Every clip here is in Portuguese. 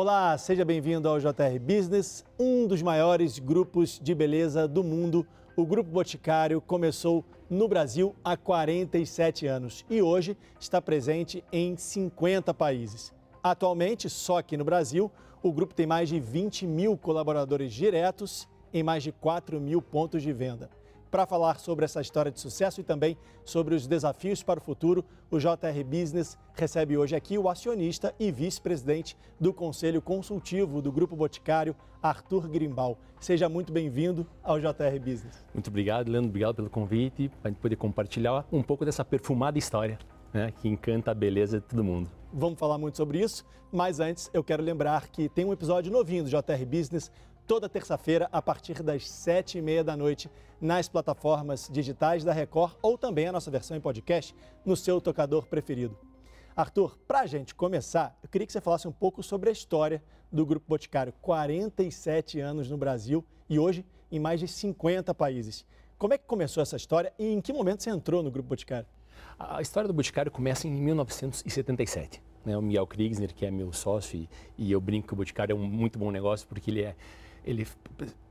Olá, seja bem-vindo ao JR Business, um dos maiores grupos de beleza do mundo. O Grupo Boticário começou no Brasil há 47 anos e hoje está presente em 50 países. Atualmente, só aqui no Brasil, o grupo tem mais de 20 mil colaboradores diretos em mais de 4 mil pontos de venda. Para falar sobre essa história de sucesso e também sobre os desafios para o futuro, o JR Business recebe hoje aqui o acionista e vice-presidente do Conselho Consultivo do Grupo Boticário, Arthur Grimbal. Seja muito bem-vindo ao JR Business. Muito obrigado, Leandro. Obrigado pelo convite, para poder compartilhar um pouco dessa perfumada história né, que encanta a beleza de todo mundo. Vamos falar muito sobre isso, mas antes eu quero lembrar que tem um episódio novinho do JR Business toda terça-feira a partir das sete e meia da noite nas plataformas digitais da Record ou também a nossa versão em podcast no seu tocador preferido. Arthur, para a gente começar, eu queria que você falasse um pouco sobre a história do Grupo Boticário. 47 anos no Brasil e hoje em mais de 50 países. Como é que começou essa história e em que momento você entrou no Grupo Boticário? A história do Boticário começa em 1977. Né? O Miguel Kriegsner, que é meu sócio, e, e eu brinco que o Boticário é um muito bom negócio porque ele é ele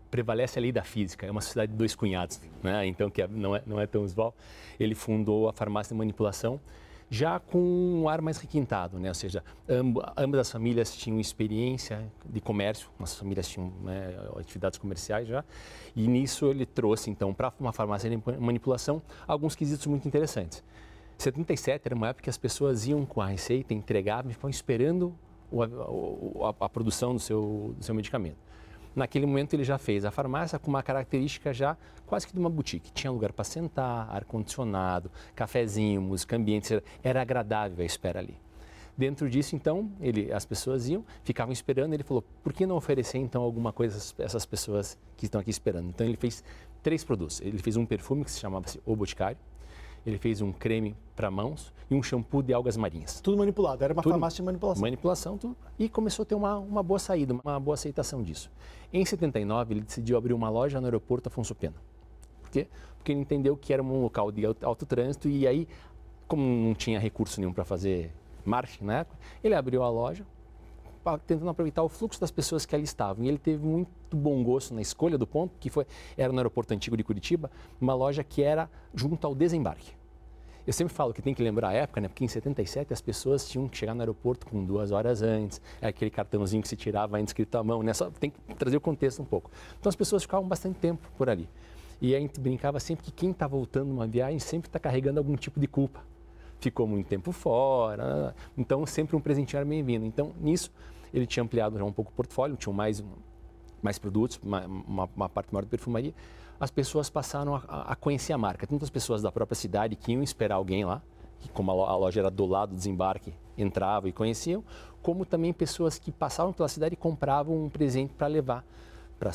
prevalece a lei da física, é uma sociedade de dois cunhados, né? então que é, não é, não é tão usual. Ele fundou a farmácia de manipulação já com um ar mais requintado, né? ou seja, amb ambas as famílias tinham experiência de comércio, as famílias tinham né, atividades comerciais já, e nisso ele trouxe então para uma farmácia de manipulação alguns quesitos muito interessantes. 77 era uma época que as pessoas iam com a receita, entregavam e ficavam esperando a, a, a produção do seu, do seu medicamento. Naquele momento ele já fez a farmácia com uma característica já quase que de uma boutique. Tinha lugar para sentar, ar-condicionado, cafezinho, música ambiente, era agradável a espera ali. Dentro disso, então, ele, as pessoas iam, ficavam esperando. Ele falou: por que não oferecer então alguma coisa a essas pessoas que estão aqui esperando? Então, ele fez três produtos. Ele fez um perfume que se chamava-se O Boticário, ele fez um creme para mãos e um shampoo de algas marinhas. Tudo manipulado, era uma tudo, farmácia de manipulação. Manipulação, tudo. E começou a ter uma, uma boa saída, uma boa aceitação disso. Em 79, ele decidiu abrir uma loja no aeroporto Afonso Pena. Por quê? Porque ele entendeu que era um local de alto, alto trânsito e aí, como não tinha recurso nenhum para fazer marketing na época, ele abriu a loja, tentando aproveitar o fluxo das pessoas que ali estavam. E ele teve muito bom gosto na escolha do ponto, que foi era no aeroporto antigo de Curitiba, uma loja que era junto ao desembarque. Eu sempre falo que tem que lembrar a época, né? Porque em 77 as pessoas tinham que chegar no aeroporto com duas horas antes, é aquele cartãozinho que se tirava ainda escrito à mão, né? Só tem que trazer o contexto um pouco. Então as pessoas ficavam bastante tempo por ali. E a gente brincava sempre que quem está voltando uma viagem sempre está carregando algum tipo de culpa. Ficou muito tempo fora, então sempre um presentinho era bem-vindo. Então nisso ele tinha ampliado já um pouco o portfólio, tinha mais, mais produtos, uma, uma, parte maior de perfumaria as pessoas passaram a, a conhecer a marca. Tantas pessoas da própria cidade que iam esperar alguém lá, que como a loja era do lado do desembarque, entravam e conheciam, como também pessoas que passavam pela cidade e compravam um presente para levar para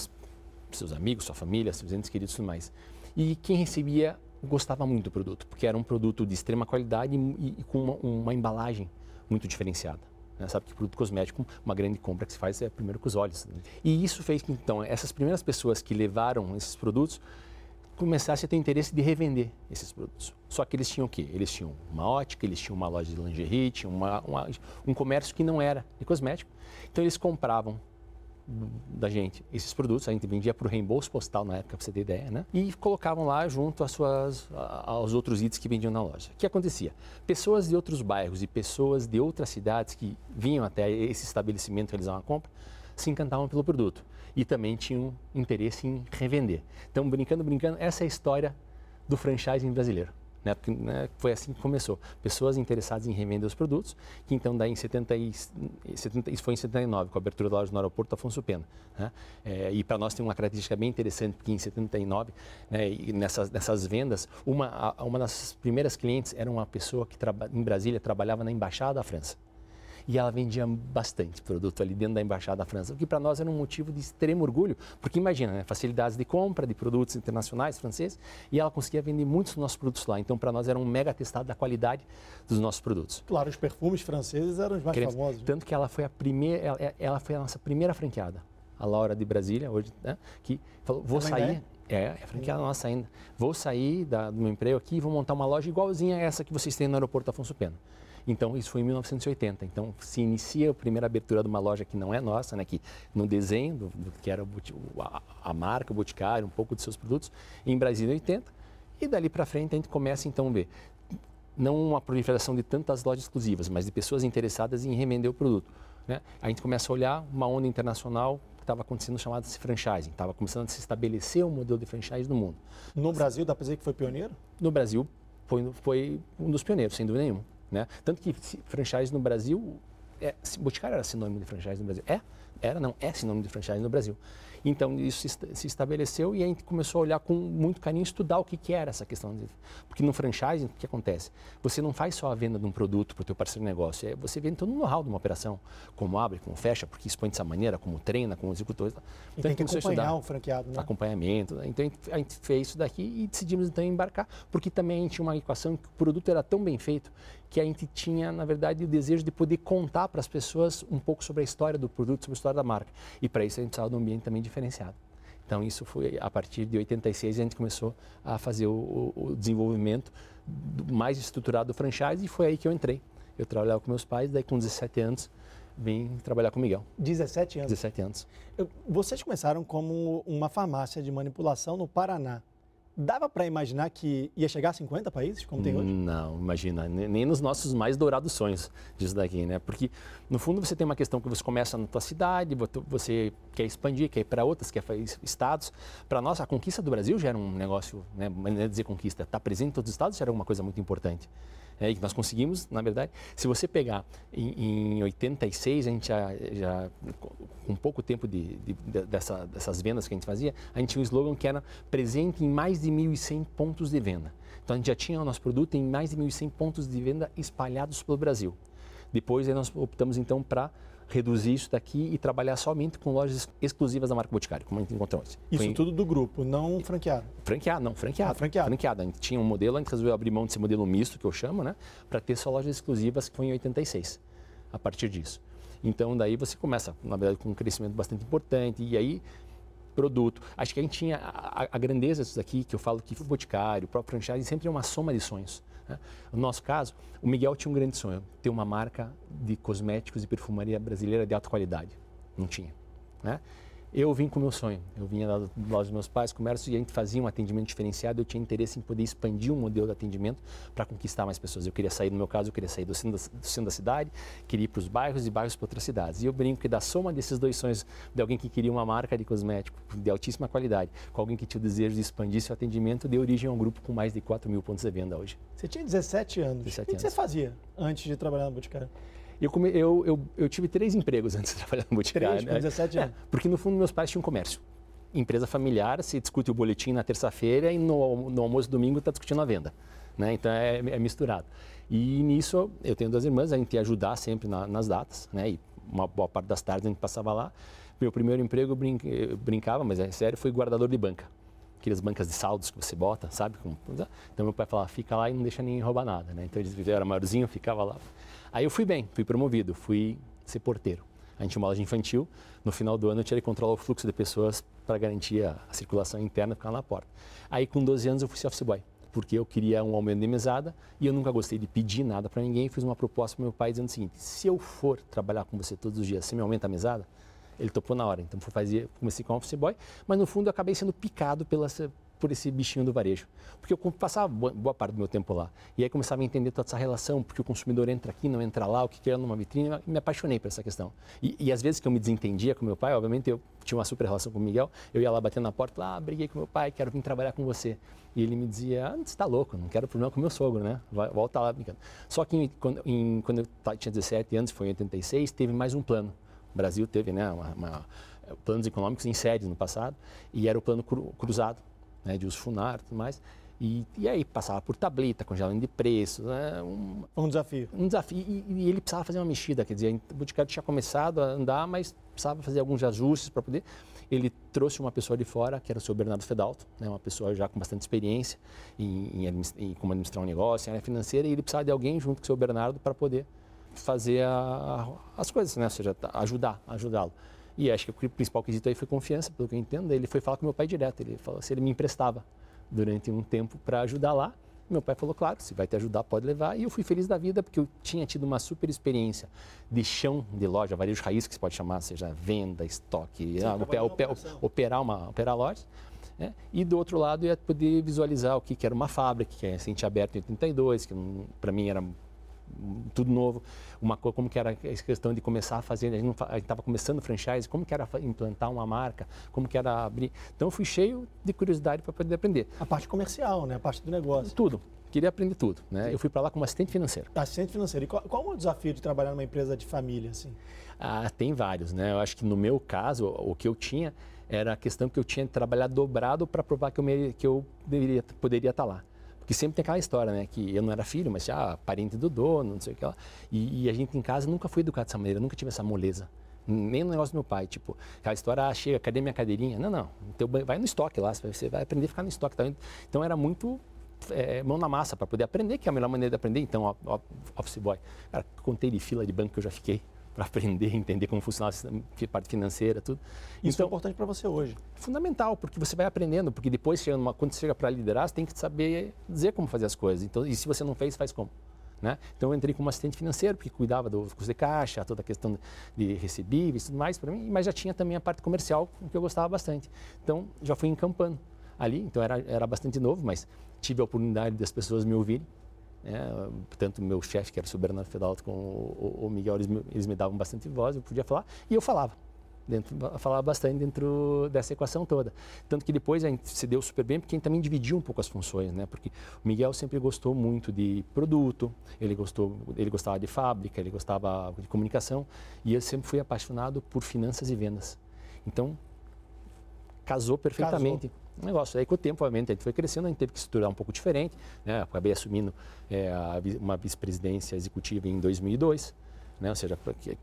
seus amigos, sua família, seus entes queridos e tudo mais. E quem recebia gostava muito do produto, porque era um produto de extrema qualidade e, e com uma, uma embalagem muito diferenciada. Né? Sabe que produto cosmético, uma grande compra que se faz é primeiro com os olhos. Né? E isso fez que, então, essas primeiras pessoas que levaram esses produtos começassem a ter interesse de revender esses produtos. Só que eles tinham o quê? Eles tinham uma ótica, eles tinham uma loja de lingerie, tinham uma, uma, um comércio que não era de cosmético. Então, eles compravam da gente esses produtos, a gente vendia para o reembolso postal na época, para você ter ideia, né? E colocavam lá junto às suas, aos outros itens que vendiam na loja. O que acontecia? Pessoas de outros bairros e pessoas de outras cidades que vinham até esse estabelecimento realizar uma compra, se encantavam pelo produto e também tinham interesse em revender. Então, brincando, brincando, essa é a história do franchising brasileiro né? Né, foi assim que começou. Pessoas interessadas em revender os produtos, que então daí em 70, e, 70 isso foi em 79, com a abertura da loja no aeroporto Afonso Pena. Né? É, e para nós tem uma característica bem interessante, porque em 79, né, nessas, nessas vendas, uma, uma das primeiras clientes era uma pessoa que em Brasília trabalhava na Embaixada da França e ela vendia bastante produto ali dentro da Embaixada da França, o que para nós era um motivo de extremo orgulho, porque imagina, né, facilidades de compra de produtos internacionais franceses e ela conseguia vender muitos dos nossos produtos lá. Então, para nós era um mega testado da qualidade dos nossos produtos. Claro, os perfumes franceses eram os mais Queremos, famosos. Tanto que ela foi a primeira, ela, ela, foi a nossa primeira franqueada, a Laura de Brasília, hoje, né, que falou, vou sair. É, é franqueada nossa ainda. Vou sair da, do meu emprego aqui e vou montar uma loja igualzinha a essa que vocês têm no aeroporto Afonso Pena. Então, isso foi em 1980. Então, se inicia a primeira abertura de uma loja que não é nossa, né, que no desenho, do, do que era a, a, marca, o Boticário, um pouco de seus produtos, em Brasília 80. E dali para frente a gente começa então a ver não uma proliferação de tantas lojas exclusivas, mas de pessoas interessadas em revender o produto. Né? A gente começa a olhar uma onda internacional que estava acontecendo chamada de franchising, estava começando a se estabelecer um modelo de franchise no mundo. No Brasil, dá para dizer que foi pioneiro? No Brasil, foi, foi um dos pioneiros, sem dúvida nenhuma. Né? Tanto que franchise no Brasil, é, Boticário era sinônimo de franchise no Brasil. É? Era, não, é sinônimo de franchise no Brasil. Então, isso se estabeleceu e a gente começou a olhar com muito carinho, estudar o que, que era essa questão. De... Porque no franchising, o que acontece? Você não faz só a venda de um produto para o teu parceiro de negócio, é você vende todo o know-how de uma operação, como abre, como fecha, porque expõe dessa maneira, como treina, como executor. Então, e tem que acompanhar o franqueado, né? Acompanhamento. Né? Então, a gente fez isso daqui e decidimos então embarcar, porque também a gente tinha uma equação que o produto era tão bem feito que a gente tinha, na verdade, o desejo de poder contar para as pessoas um pouco sobre a história do produto, sobre a história da marca. E para isso a gente precisava de um ambiente também diferenciado. Então isso foi a partir de 86 a gente começou a fazer o, o desenvolvimento mais estruturado do franchise e foi aí que eu entrei. Eu trabalhava com meus pais, daí com 17 anos vim trabalhar com o Miguel. 17 anos? 17 anos. Vocês começaram como uma farmácia de manipulação no Paraná. Dava para imaginar que ia chegar a 50 países, como tem hoje? Não, imagina, nem nos nossos mais dourados sonhos disso daqui, né? Porque, no fundo, você tem uma questão que você começa na tua cidade, você quer expandir, quer ir para outras, quer fazer estados. Para nós, a conquista do Brasil já era um negócio, né? Não é dizer conquista, estar tá presente em todos os estados já era uma coisa muito importante é, e nós conseguimos, na verdade, se você pegar em, em 86, a gente já, já, com pouco tempo de, de, de, dessa, dessas vendas que a gente fazia, a gente tinha um slogan que era presente em mais de 1.100 pontos de venda. Então a gente já tinha o nosso produto em mais de 1.100 pontos de venda espalhados pelo Brasil. Depois aí nós optamos então para reduzir isso daqui e trabalhar somente com lojas exclusivas da marca Boticário, como a gente encontrou hoje. Isso Foi... tudo do grupo, não franqueado? Franqueado, não, franqueado. Ah, franqueado. franqueado. A gente tinha um modelo, a gente resolveu abrir mão desse modelo misto que eu chamo, né, para ter só lojas exclusivas, que foi em 86, a partir disso. Então, daí você começa, na verdade, com um crescimento bastante importante, e aí produto. Acho que a gente tinha a, a grandeza disso aqui, que eu falo que o Boticário, o próprio franchise, sempre é uma soma de sonhos. Né? No nosso caso, o Miguel tinha um grande sonho, ter uma marca de cosméticos e perfumaria brasileira de alta qualidade. Não tinha. Né? Eu vim com o meu sonho. Eu vinha loja dos meus pais, comércio, e a gente fazia um atendimento diferenciado. Eu tinha interesse em poder expandir um modelo de atendimento para conquistar mais pessoas. Eu queria sair, no meu caso, eu queria sair do centro da, do centro da cidade, queria ir para os bairros e bairros para outras cidades. E eu brinco que da soma desses dois sonhos, de alguém que queria uma marca de cosmético de altíssima qualidade, com alguém que tinha o desejo de expandir seu atendimento, deu origem a um grupo com mais de 4 mil pontos de venda hoje. Você tinha 17 anos. 17 o que, que você fazia antes de trabalhar no Boticário? Eu, come, eu, eu, eu, tive três empregos antes de trabalhar no Boticário. Três, com 17 né? anos. É, porque no fundo meus pais tinham comércio. Empresa familiar, se discute o boletim na terça-feira e no, no almoço domingo está discutindo a venda. Né? Então é, é, misturado. E nisso eu tenho duas irmãs, a gente ia ajudar sempre na, nas datas, né? E uma boa parte das tardes a gente passava lá. Meu primeiro emprego eu, eu brincava, mas é sério, foi guardador de banca aquelas bancas de saldos que você bota, sabe? Então meu pai falava, fica lá e não deixa ninguém roubar nada, né? Então eles era maiorzinho, ficava lá. Aí eu fui bem, fui promovido, fui ser porteiro. A gente tinha uma loja infantil, no final do ano eu tinha que controlar o fluxo de pessoas para garantir a, circulação interna, ficar na porta. Aí com 12 anos eu fui office boy, porque eu queria um aumento de mesada e eu nunca gostei de pedir nada para ninguém. Fiz uma proposta para meu pai dizendo o seguinte: se eu for trabalhar com você todos os dias, você me aumenta a mesada? Ele topou na hora, então fazia, comecei com office boy, mas no fundo eu acabei sendo picado pela, por esse bichinho do varejo. Porque eu passava boa parte do meu tempo lá. E aí começava a entender toda essa relação, porque o consumidor entra aqui, não entra lá, o que é numa vitrine, e me apaixonei por essa questão. E, e às vezes que eu me desentendia com meu pai, obviamente eu tinha uma super relação com o Miguel, eu ia lá batendo na porta, ah, briguei com meu pai, quero vir trabalhar com você. E ele me dizia, ah, você está louco, não quero problema com meu sogro, né? Volta lá brincando. Só que em, quando, em, quando eu tinha 17 anos, foi em 86, teve mais um plano. O Brasil teve né, uma, uma, planos econômicos em sede no passado, e era o plano cru, cruzado né, de uso funar e tudo mais. E, e, aí passava por tableta, congelamento de preços. Né, um, um desafio. Um desafio. E, e, ele precisava fazer uma mexida, quer dizer, o Boticário tinha começado a andar, mas precisava fazer alguns ajustes para poder. Ele trouxe uma pessoa de fora, que era o seu Bernardo Fedalto, né, uma pessoa já com bastante experiência em, em, em como administrar um negócio, em área financeira, e ele precisava de alguém junto com o seu Bernardo para poder fazer a, as coisas, né, ou seja, ajudar, ajudá-lo. E acho que o principal quesito aí foi confiança, pelo que eu entendo. Ele foi falar com meu pai direto. Ele falou se ele me emprestava durante um tempo para ajudar lá. Meu pai falou, claro, se vai te ajudar, pode levar. E eu fui feliz da vida, porque eu tinha tido uma super experiência de chão de loja, varejo raiz, que se pode chamar, seja venda, estoque, Sim, ah, operar, operar, operar, uma, operar lojas. Né? E do outro lado, ia poder visualizar o que, que era uma fábrica, que é recente aberto em 82, que para mim era tudo novo, uma como que era a questão de começar a fazer, a gente estava começando franchise, como que era implantar uma marca, como que era abrir. Então eu fui cheio de curiosidade para poder aprender. A parte comercial, né? A parte do negócio. Tudo. Queria aprender tudo, né? Eu fui para lá como assistente financeiro. Assistente financeiro. E qual, qual é o desafio de trabalhar numa empresa de família, assim? Ah, tem vários, né? Eu acho que no meu caso, o que eu tinha era a questão que eu tinha que trabalhar dobrado para provar que eu, me, que eu deveria, poderia estar tá lá. Porque sempre tem aquela história, né? Que eu não era filho, mas já parente do dono, não sei o que lá. E, e, a gente em casa nunca foi educado dessa maneira, nunca tive essa moleza. Nem no negócio do meu pai, tipo, aquela história, ah, chega, cadê minha cadeirinha? Não, não, vai no estoque lá, você vai aprender a ficar no estoque. Tá? Então era muito é, mão na massa para poder aprender, que é a melhor maneira de aprender. Então, ó, ó, office boy. Cara, contei de fila de banco que eu já fiquei para aprender, entender como funciona a parte financeira, tudo. Isso então, é importante para você hoje? Fundamental, porque você vai aprendendo, porque depois, quando você chega para liderar, você tem que saber dizer como fazer as coisas. Então, e se você não fez, faz como? Né? Então eu entrei como assistente financeiro, porque cuidava do custo de caixa, toda a questão de recebíveis e tudo mais para mim, mas já tinha também a parte comercial, que eu gostava bastante. Então já fui encampando ali, então era, era bastante novo, mas tive a oportunidade das pessoas me ouvirem é, tanto o meu chefe, que era o Bernardo Fedalto, com o, o, Miguel, eles me, eles me, davam bastante voz, eu podia falar, e eu falava. Dentro, falava bastante dentro dessa equação toda. Tanto que depois a gente se deu super bem, porque a gente também dividiu um pouco as funções, né? Porque o Miguel sempre gostou muito de produto, ele, gostou, ele gostava de fábrica, ele gostava de comunicação, e eu sempre fui apaixonado por finanças e vendas. Então, casou perfeitamente. Casou um negócio. Aí com o tempo, obviamente, a gente foi crescendo, a gente teve que estruturar um pouco diferente. Né? Acabei assumindo é, uma vice-presidência executiva em 2002. Né? ou seja,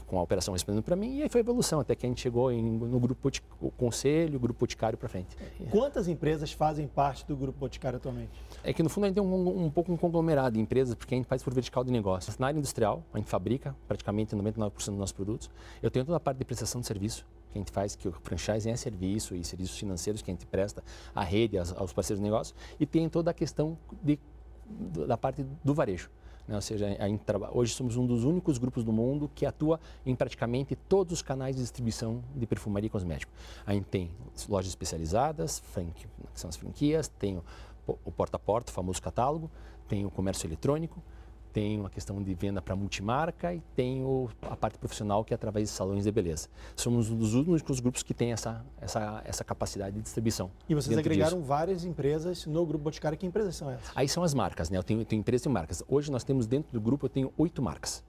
com a operação respondendo para mim, e aí foi evolução, até que a gente chegou em, no grupo o conselho, o grupo Boticário para frente. Quantas empresas fazem parte do grupo Boticário atualmente? É que no fundo a gente tem um, um pouco um conglomerado de empresas, porque a gente faz por vertical de negócio. Na área industrial, a gente fabrica praticamente 99% dos nossos produtos. Eu tenho toda a parte de prestação de serviço, que a gente faz, que o franchising é serviço e serviços financeiros que a gente presta à rede, aos parceiros de negócio, e tem toda a questão de, da parte do varejo. Né? Ou seja, hoje somos um dos únicos grupos do mundo que atua em praticamente todos os canais de distribuição de perfumaria e cosmético. A gente tem lojas especializadas, que são as franquias, tem o porta a porta, o famoso catálogo, tem o comércio eletrônico, tem uma questão de venda para multimarca e tem o, a parte profissional que é através de salões de beleza. Somos um dos únicos grupos que tem essa, essa, essa capacidade de distribuição. E vocês agregaram disso. várias empresas no Grupo Boticário. Que empresas são essas? Aí são as marcas, né? Eu tenho, eu tenho empresas e marcas. Hoje nós temos dentro do grupo, eu tenho oito marcas.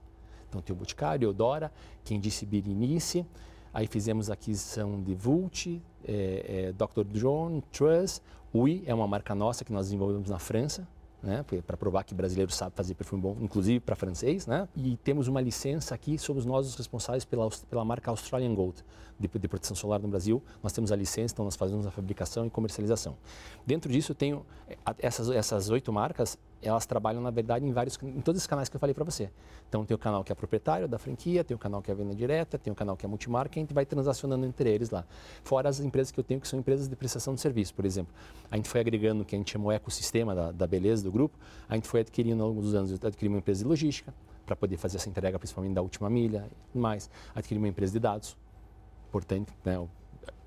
Então tem o Boticário, Eudora, quem disse Birinice, aí fizemos aquisição de Vult, é, é, Dr. John, Truss, Ui é uma marca nossa que nós desenvolvemos na França, né, para provar que brasileiro sabe fazer perfume bom, inclusive para francês, né? E temos uma licença aqui, somos nós os responsáveis pela, pela marca Australian Gold de, de, proteção solar no Brasil. Nós temos a licença, então nós fazemos a fabricação e comercialização. Dentro disso, eu tenho eh, essas essas oito marcas elas trabalham, na verdade, em vários, em todos os canais que eu falei para você. Então, tem o canal que é proprietário da franquia, tem o canal que é venda direta, tem o canal que é multimarca, e a gente vai transacionando entre eles lá. Fora as empresas que eu tenho, que são empresas de prestação de serviço, por exemplo. A gente foi agregando o que a gente chama o ecossistema da, da beleza do grupo, a gente foi adquirindo ao longo dos anos, adquirimos uma empresa de logística, para poder fazer essa entrega, principalmente da última milha e mais. Adquirimos uma empresa de dados, importante, né,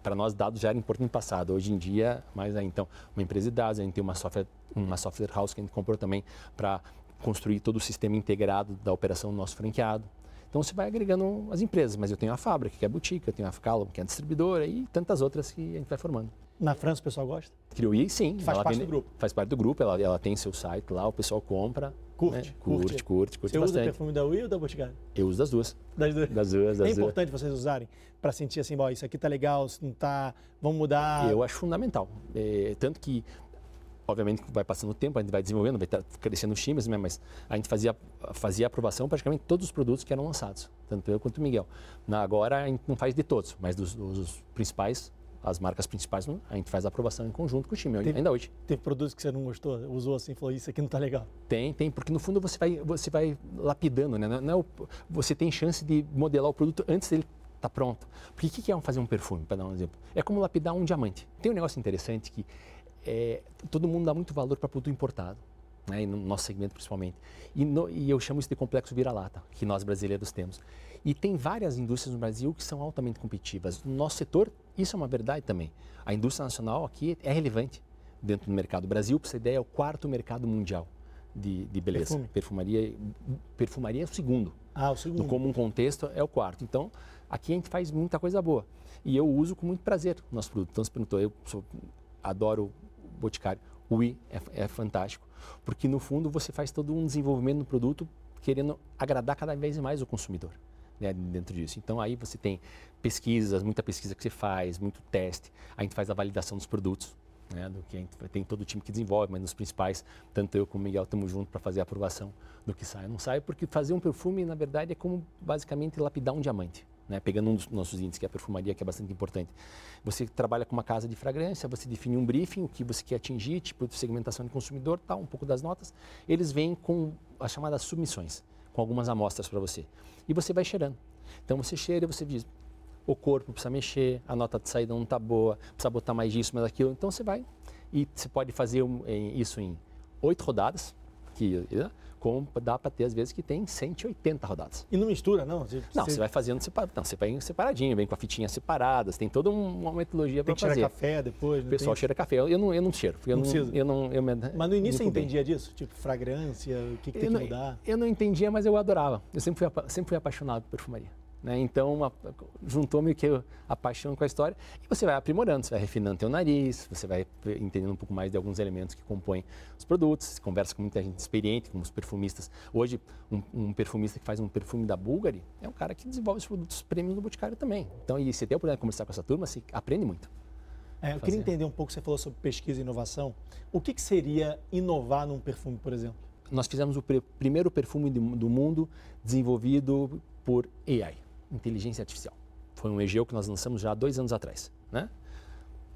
para nós dados já era importante no passado, hoje em dia, mais aí. Então, uma empresa de dados, a gente tem uma software, uma software house que a gente comprou também para construir todo o sistema integrado da operação do nosso franqueado. Então você vai agregando as empresas, mas eu tenho a fábrica, que é a boutique, eu tenho a Calum, que é a distribuidora e tantas outras que a gente vai formando. Na França o pessoal gosta? Criou e sim. Faz parte vende, do grupo. Faz parte do grupo, ela, ela tem seu site lá, o pessoal compra. Curte, né? curte, curte, curte, curte Você bastante. usa o perfume da Ui ou da Boticário? Eu uso das duas. Das duas? Das duas, das É importante vocês usarem para sentir assim, bom, isso aqui tá legal, isso não tá, vamos mudar. Eu acho fundamental. É, tanto que obviamente vai passando o tempo, a gente vai desenvolvendo, vai tá crescendo os times, né? mas a gente fazia, fazia aprovação praticamente todos os produtos que eram lançados, tanto eu quanto o Miguel. Na, agora a gente não faz de todos, mas dos, dos principais as marcas principais, a gente faz a aprovação em conjunto com o time, teve, ainda hoje. Teve produtos que você não gostou, usou assim, falou, isso aqui não está legal? Tem, tem, porque no fundo você vai, você vai lapidando, né? Não é o, você tem chance de modelar o produto antes dele tá pronto. Porque o que é fazer um perfume, para dar um exemplo? É como lapidar um diamante. Tem um negócio interessante que é, todo mundo dá muito valor para produto importado, né, no nosso segmento principalmente. E, no, e eu chamo isso de complexo vira-lata, que nós brasileiros temos. E tem várias indústrias no Brasil que são altamente competitivas. No nosso setor, isso é uma verdade também. A indústria nacional aqui é relevante dentro do mercado. O Brasil, para você ideia, é o quarto mercado mundial de, de beleza. Perfume. Perfumaria, perfumaria é o segundo. Ah, o segundo. No comum contexto é o quarto. Então, aqui a gente faz muita coisa boa. E eu uso com muito prazer o nosso produto. Então, você perguntou, eu sou, adoro Boticário. O I é, é fantástico. Porque, no fundo, você faz todo um desenvolvimento do produto querendo agradar cada vez mais o consumidor né, dentro disso. Então aí você tem pesquisas, muita pesquisa que você faz, muito teste. A gente faz a validação dos produtos. Né, do que a gente tem todo o time que desenvolve, mas nos principais, tanto eu como o Miguel estamos juntos para fazer a aprovação do que sai. Não sai porque fazer um perfume, na verdade, é como basicamente lapidar um diamante. Né, pegando um dos nossos índices, que é a perfumaria, que é bastante importante. Você trabalha com uma casa de fragrância, você define um briefing, o que você quer atingir, tipo de segmentação de consumidor, tal, um pouco das notas. Eles vêm com as chamadas submissões, com algumas amostras para você e você vai cheirando. Então você cheira e você diz, o corpo precisa mexer, a nota de saída não está boa, precisa botar mais disso, mais aquilo. Então você vai e você pode fazer isso em oito rodadas, que como dá para ter às vezes que tem 180 rodadas. E não mistura, não? Você, não, você vai fazendo separ... não, você vai separadinho, vem com a fitinha separadas, tem toda uma metodologia para fazer. Tem que café depois? O pessoal tem... cheira café, eu não, eu não cheiro. Eu não, não eu não, eu me... Mas no início você entendia disso? Tipo, fragrância, o que, que tem que mudar? Eu não entendia, mas eu adorava. Eu sempre fui, sempre fui apaixonado por perfumaria. Né? Então, juntou meio que a paixão com a história e você vai aprimorando, você vai refinando teu nariz, você vai entendendo um pouco mais de alguns elementos que compõem os produtos, conversa com muita gente experiente, como os perfumistas. Hoje, um, um, perfumista que faz um perfume da Bulgari é um cara que desenvolve os produtos prêmios do Boticário também. Então, e você tem a oportunidade de conversar com essa turma, você aprende muito. É, eu queria entender um pouco, você falou sobre pesquisa e inovação. O que, que seria inovar num perfume, por exemplo? Nós fizemos o primeiro perfume do mundo desenvolvido por AI inteligência artificial. Foi um Egeu que nós lançamos já há dois anos atrás, né?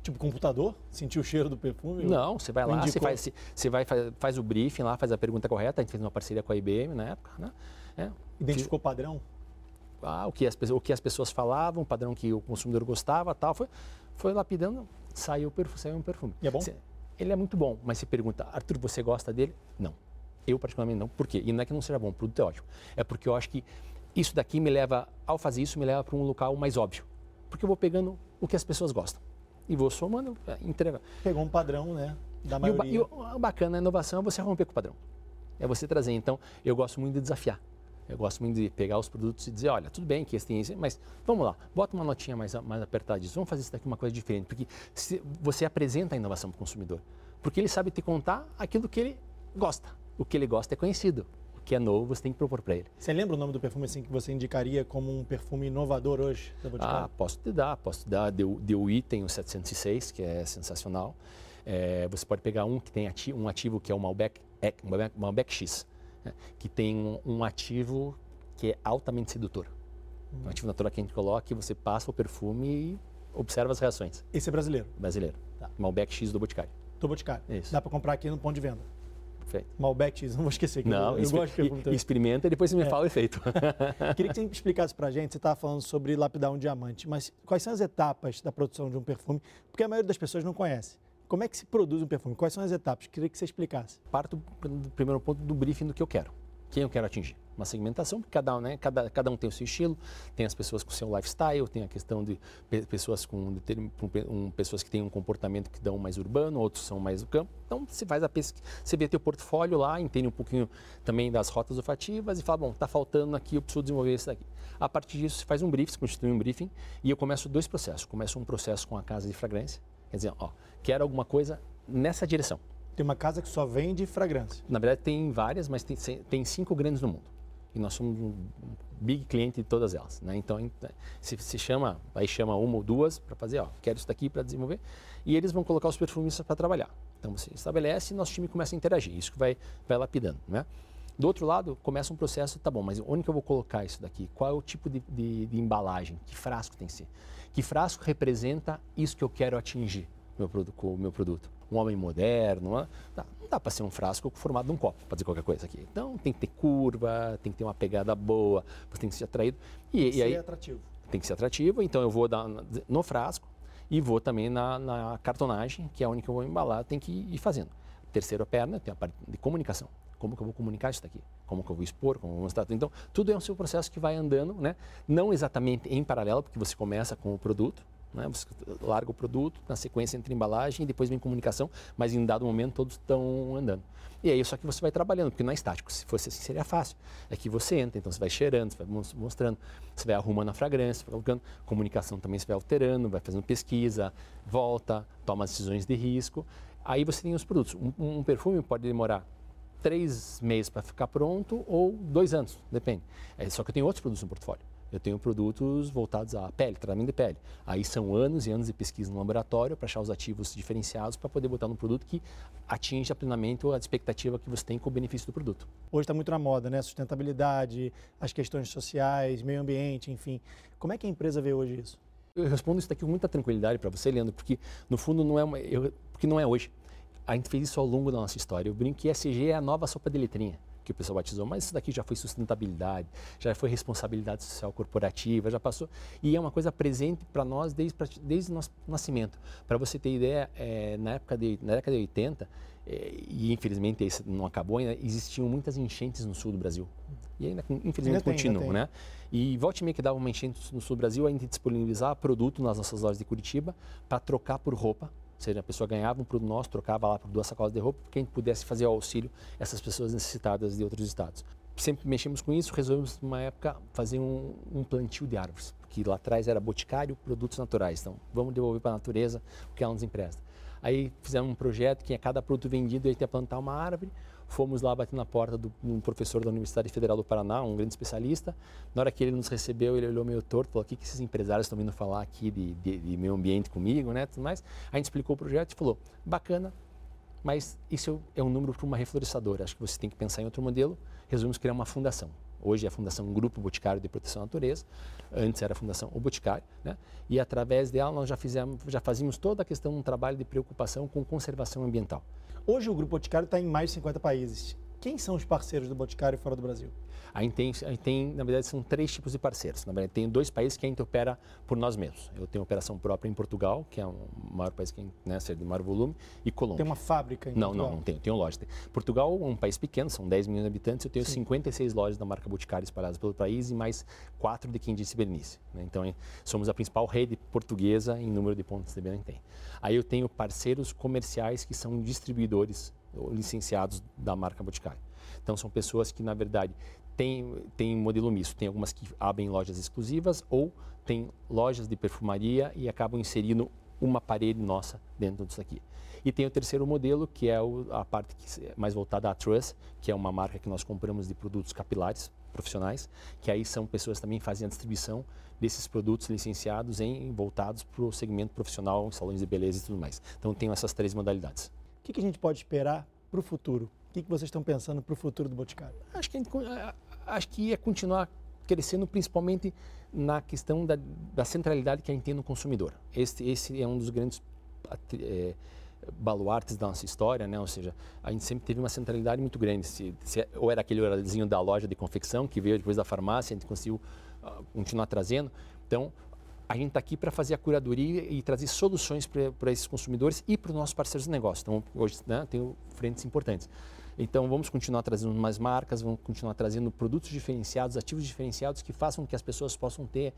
Tipo computador? Sentir o cheiro do perfume? Não, você vai lá, você, faz, você vai, faz, faz, o briefing lá, faz a pergunta correta. A gente fez uma parceria com a IBM na época, né? É. Identificou padrão? Ah, o que, as, o que as pessoas falavam, padrão que o consumidor gostava, tal. Foi, foi lapidando, saiu, saiu um perfume. E é bom? Ele é muito bom, mas se pergunta, Arthur, você gosta dele? Não. Eu particularmente não. Por quê? E não é que não seja bom, o produto é ótimo. É porque eu acho que isso daqui me leva, ao fazer isso, me leva para um local mais óbvio. Porque eu vou pegando o que as pessoas gostam e vou somando, é, entrega. Pegou um padrão, né? Da maioria. E o, e o bacana da inovação é você romper com o padrão. É você trazer. Então, eu gosto muito de desafiar. Eu gosto muito de pegar os produtos e dizer, olha, tudo bem que esse tem esse, mas vamos lá, bota uma notinha mais, mais apertada disso, vamos fazer isso daqui uma coisa diferente, porque você apresenta a inovação para o consumidor. Porque ele sabe te contar aquilo que ele gosta. O que ele gosta é conhecido que é novo, você tem que propor para ele. Você lembra o nome do perfume assim que você indicaria como um perfume inovador hoje da Boticário? Ah, posso te dar, posso te dar. Deu, deu item o 706, que é sensacional. É, você pode pegar um que tem ativo, um ativo que é o Malbec, é, Malbec X, né, que tem um, um, ativo que é altamente sedutor. Hum. Um ativo natural que a gente coloca e você passa o perfume e observa as reações. Esse é brasileiro? Brasileiro. Tá. Malbec X do Boticário. Do Boticário. Isso. Dá para comprar aqui no ponto de venda. Perfeito. Malbec não vou esquecer. Que não, eu, eu gosto de. Experimenta e depois você me é. fala o efeito. Queria que você explicasse para a gente, você estava falando sobre lapidar um diamante, mas quais são as etapas da produção de um perfume? Porque a maioria das pessoas não conhece. Como é que se produz um perfume? Quais são as etapas? Queria que você explicasse. Parto do primeiro ponto do briefing do que eu quero. Quem eu quero atingir uma segmentação, porque cada, né, cada, cada um tem o seu estilo, tem as pessoas com o seu lifestyle, tem a questão de pessoas com, um, pessoas que têm um comportamento que dão mais urbano, outros são mais do campo. Então você faz a pesquisa, você vê teu portfólio lá, entende um pouquinho também das rotas olfativas e fala, bom, está faltando aqui, eu preciso desenvolver isso daqui. A partir disso, você faz um briefing, constitui um briefing e eu começo dois processos. Começo um processo com a casa de fragrância, quer dizer, ó, quero alguma coisa nessa direção. Tem uma casa que só vende fragrância. Na verdade, tem várias, mas tem, tem cinco grandes no mundo e nós somos um big cliente de todas elas. Né? Então, se, se chama, aí chama uma ou duas para fazer, ó, quero isso daqui para desenvolver, e eles vão colocar os perfumistas para trabalhar. Então, você estabelece e nosso time começa a interagir, isso que vai, vai lapidando. Né? Do outro lado, começa um processo, tá bom, mas onde que eu vou colocar isso daqui? Qual é o tipo de, de, de embalagem? Que frasco tem que ser? Que frasco representa isso que eu quero atingir meu, com o meu produto? Um homem moderno? Tá, não dá para ser um frasco formado de um copo, para dizer qualquer coisa aqui. Então tem que ter curva, tem que ter uma pegada boa, você tem que ser atraído. E, e aí, atrativo. tem que ser atrativo, então eu vou dar no frasco e vou também na, na cartonagem, que é onde eu vou embalar, tem que ir fazendo. Terceira perna, tem a parte de comunicação. Como que eu vou comunicar isso daqui? Como que eu vou expor? Como vou mostrar? Então, tudo é um seu processo que vai andando, né? Não exatamente em paralelo, porque você começa com o produto, né? Você larga o produto, na sequência entre embalagem e depois vem comunicação, mas em dado momento todos estão andando. E aí só que você vai trabalhando, porque não é estático. Se fosse assim seria fácil. É que você entra, então você vai cheirando, você vai mostrando, você vai arrumando a fragrância, vai colocando, comunicação também você vai alterando, vai fazendo pesquisa, volta, toma decisões de risco. Aí você tem os produtos. Um, um perfume pode demorar três meses para ficar pronto ou dois anos, depende. É, só que eu tenho outros produtos no portfólio. Eu tenho produtos voltados à pele, tratamento de pele. Aí são anos e anos de pesquisa no laboratório para achar os ativos diferenciados para poder botar no produto que atinja plenamente a expectativa que você tem com o benefício do produto. Hoje está muito na moda, né? Sustentabilidade, as questões sociais, meio ambiente, enfim. Como é que a empresa vê hoje isso? Eu respondo isso daqui com muita tranquilidade para você, Leandro, porque no fundo não é uma, eu, porque não é hoje. A gente fez isso ao longo da nossa história. Eu brinco que ESG é a nova sopa de letrinha que o pessoal batizou, mas isso daqui já foi sustentabilidade, já foi responsabilidade social corporativa, já passou. E é uma coisa presente para nós desde, desde o nosso nascimento. Para você ter ideia, é, na, época de, na década de 80, é, e infelizmente isso não acabou ainda, existiam muitas enchentes no sul do Brasil. E ainda, infelizmente, continuam, né? E volte e meia que dava uma enchente no sul do Brasil, a gente disponibilizar produto nas nossas lojas de Curitiba para trocar por roupa ou seja, a pessoa ganhava um produto nosso, trocava lá por duas sacolas de roupa, quem pudesse fazer o auxílio essas pessoas necessitadas de outros estados. Sempre mexemos com isso, resolvemos, numa época, fazer um, um plantio de árvores, porque lá atrás era boticário, produtos naturais. Então, vamos devolver para a natureza o que ela nos empresta. Aí fizemos um projeto que a cada produto vendido ele ia plantar uma árvore, Fomos lá bater na porta do um professor da Universidade Federal do Paraná, um grande especialista. Na hora que ele nos recebeu, ele olhou meio torto, falou: "O que, que esses empresários estão vindo falar aqui de, de, de meio ambiente comigo, né?" Tudo mais. A gente explicou o projeto e falou: "Bacana, mas isso é um número para uma reflorescedora. Acho que você tem que pensar em outro modelo. Resolvemos criar uma fundação. Hoje é a Fundação Grupo Boticário de Proteção à Natureza. Antes era a Fundação O Boticário, né? E através dela nós já fizemos, já fazíamos toda a questão um trabalho de preocupação com conservação ambiental. Hoje o Grupo Boticário está em mais de 50 países. Quem são os parceiros do Boticário fora do Brasil? A gente, tem, tem, na verdade, são três tipos de parceiros. Na verdade, tem dois países que a gente opera por nós mesmos. Eu tenho operação própria em Portugal, que é o maior país que né, de maior volume, e Colômbia. Tem uma fábrica em não, Portugal? Não, não tenho. Tenho loja. Portugal é um país pequeno, são 10 milhões de habitantes. Eu tenho Sim. 56 lojas da marca Boticário espalhadas pelo país e mais quatro de quem disse Berenice. Né? Então, somos a principal rede portuguesa em número de pontos de venda que tem. Aí eu tenho parceiros comerciais que são distribuidores licenciados da marca Boticário. Então, são pessoas que, na verdade, têm, têm modelo misto. Tem algumas que abrem lojas exclusivas ou têm lojas de perfumaria e acabam inserindo uma parede nossa dentro disso aqui. E tem o terceiro modelo, que é o, a parte que é mais voltada à Trust, que é uma marca que nós compramos de produtos capilares profissionais, que aí são pessoas que também fazem a distribuição desses produtos licenciados em voltados para o segmento profissional, salões de beleza e tudo mais. Então tem essas três modalidades. O que, que a gente pode esperar para o futuro? O que, que vocês estão pensando para o futuro do Boticário? Acho que, gente, acho que ia continuar crescendo principalmente na questão da, da, centralidade que a gente tem no consumidor. Esse, esse é um dos grandes é, baluartes da nossa história, né? ou seja, a gente sempre teve uma centralidade muito grande. Se, se, ou era aquele horáriozinho da loja de confecção que veio depois da farmácia, a gente conseguiu uh, continuar trazendo. Então, a gente está aqui para fazer a curadoria e trazer soluções para esses consumidores e para os nossos parceiros de negócio. Então, hoje né, tem frentes importantes. Então, vamos continuar trazendo mais marcas, vamos continuar trazendo produtos diferenciados, ativos diferenciados que façam que as pessoas possam ter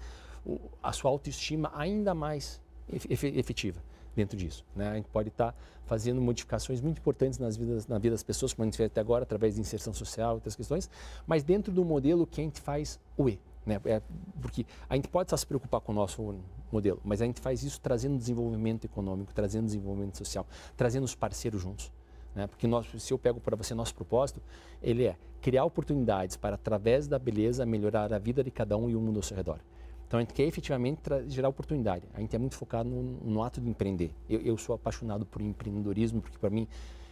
a sua autoestima ainda mais efetiva dentro disso. Né? A gente pode estar tá fazendo modificações muito importantes nas vidas, na vida das pessoas, como a gente fez até agora, através de inserção social e outras questões, mas dentro do modelo que a gente faz o E. Né? É, porque a gente pode só se preocupar com o nosso modelo, mas a gente faz isso trazendo desenvolvimento econômico, trazendo desenvolvimento social, trazendo os parceiros juntos. Né? Porque nós, se eu pego para você nosso propósito, ele é criar oportunidades para, através da beleza, melhorar a vida de cada um e o mundo ao seu redor. Então a gente quer efetivamente gerar oportunidade. A gente é muito focado no, no ato de empreender. Eu, eu, sou apaixonado por empreendedorismo porque para mim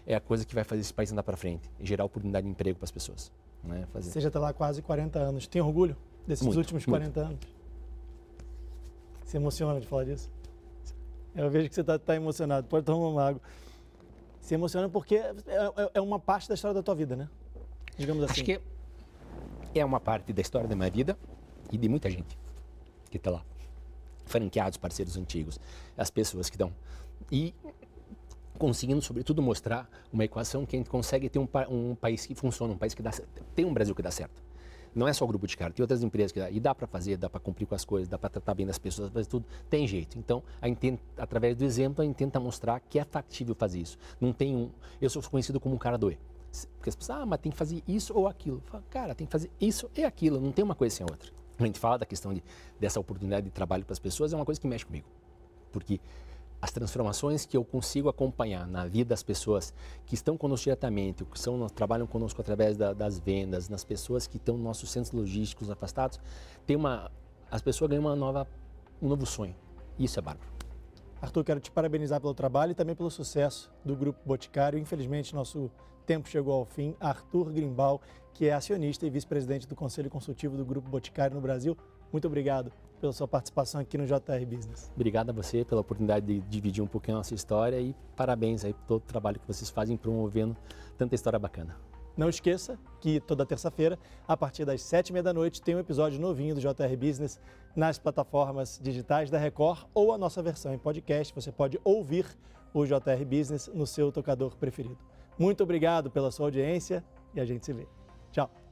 é a coisa que vai fazer esse país andar para frente, gerar oportunidade de emprego para as pessoas. Né? Fazer. Você já está lá há quase 40 anos. Tem orgulho? desses muito, últimos 40 muito. anos? Se emociona de falar disso? Eu vejo que você está tá emocionado. Pode tomar uma água. Se emociona porque é, é, é, uma parte da história da tua vida, né? Digamos assim. Acho que é uma parte da história da minha vida e de muita gente. que está lá, franqueados, parceiros antigos, as pessoas que estão. E conseguindo, sobretudo, mostrar uma equação que a gente consegue ter um, um país que funciona, um país que dá Tem um Brasil que dá certo. Não é só o grupo de cara, tem outras empresas que dá, e dá para fazer, dá para cumprir com as coisas, dá para tratar bem das pessoas, fazer tudo, tem jeito. Então, a através do exemplo, a gente tenta mostrar que é factível fazer isso. Não tem um. Eu sou conhecido como um cara do E. Porque as pessoas, ah, mas tem que fazer isso ou aquilo. Falo, cara, tem que fazer isso e aquilo, não tem uma coisa sem a outra. A gente fala da questão de, dessa oportunidade de trabalho para as pessoas, é uma coisa que mexe comigo. Porque as transformações que eu consigo acompanhar na vida das pessoas que estão conosco diretamente, que são, trabalham conosco através da, das vendas, nas pessoas que estão nos nossos centros logísticos afastados, tem uma, as pessoas ganham uma nova, um novo sonho. Isso é bárbaro. Arthur, quero te parabenizar pelo trabalho e também pelo sucesso do Grupo Boticário. Infelizmente, nosso tempo chegou ao fim. Arthur Grimbal, que é acionista e vice-presidente do Conselho Consultivo do Grupo Boticário no Brasil. Muito obrigado pela sua participação aqui no JR Business. Obrigado a você pela oportunidade de dividir um pouquinho a nossa história e parabéns aí por todo o trabalho que vocês fazem promovendo tanta história bacana. Não esqueça que toda terça-feira, a partir das sete e meia da noite, tem um episódio novinho do JR Business nas plataformas digitais da Record ou a nossa versão em podcast. Você pode ouvir o JR Business no seu tocador preferido. Muito obrigado pela sua audiência e a gente se vê. Tchau!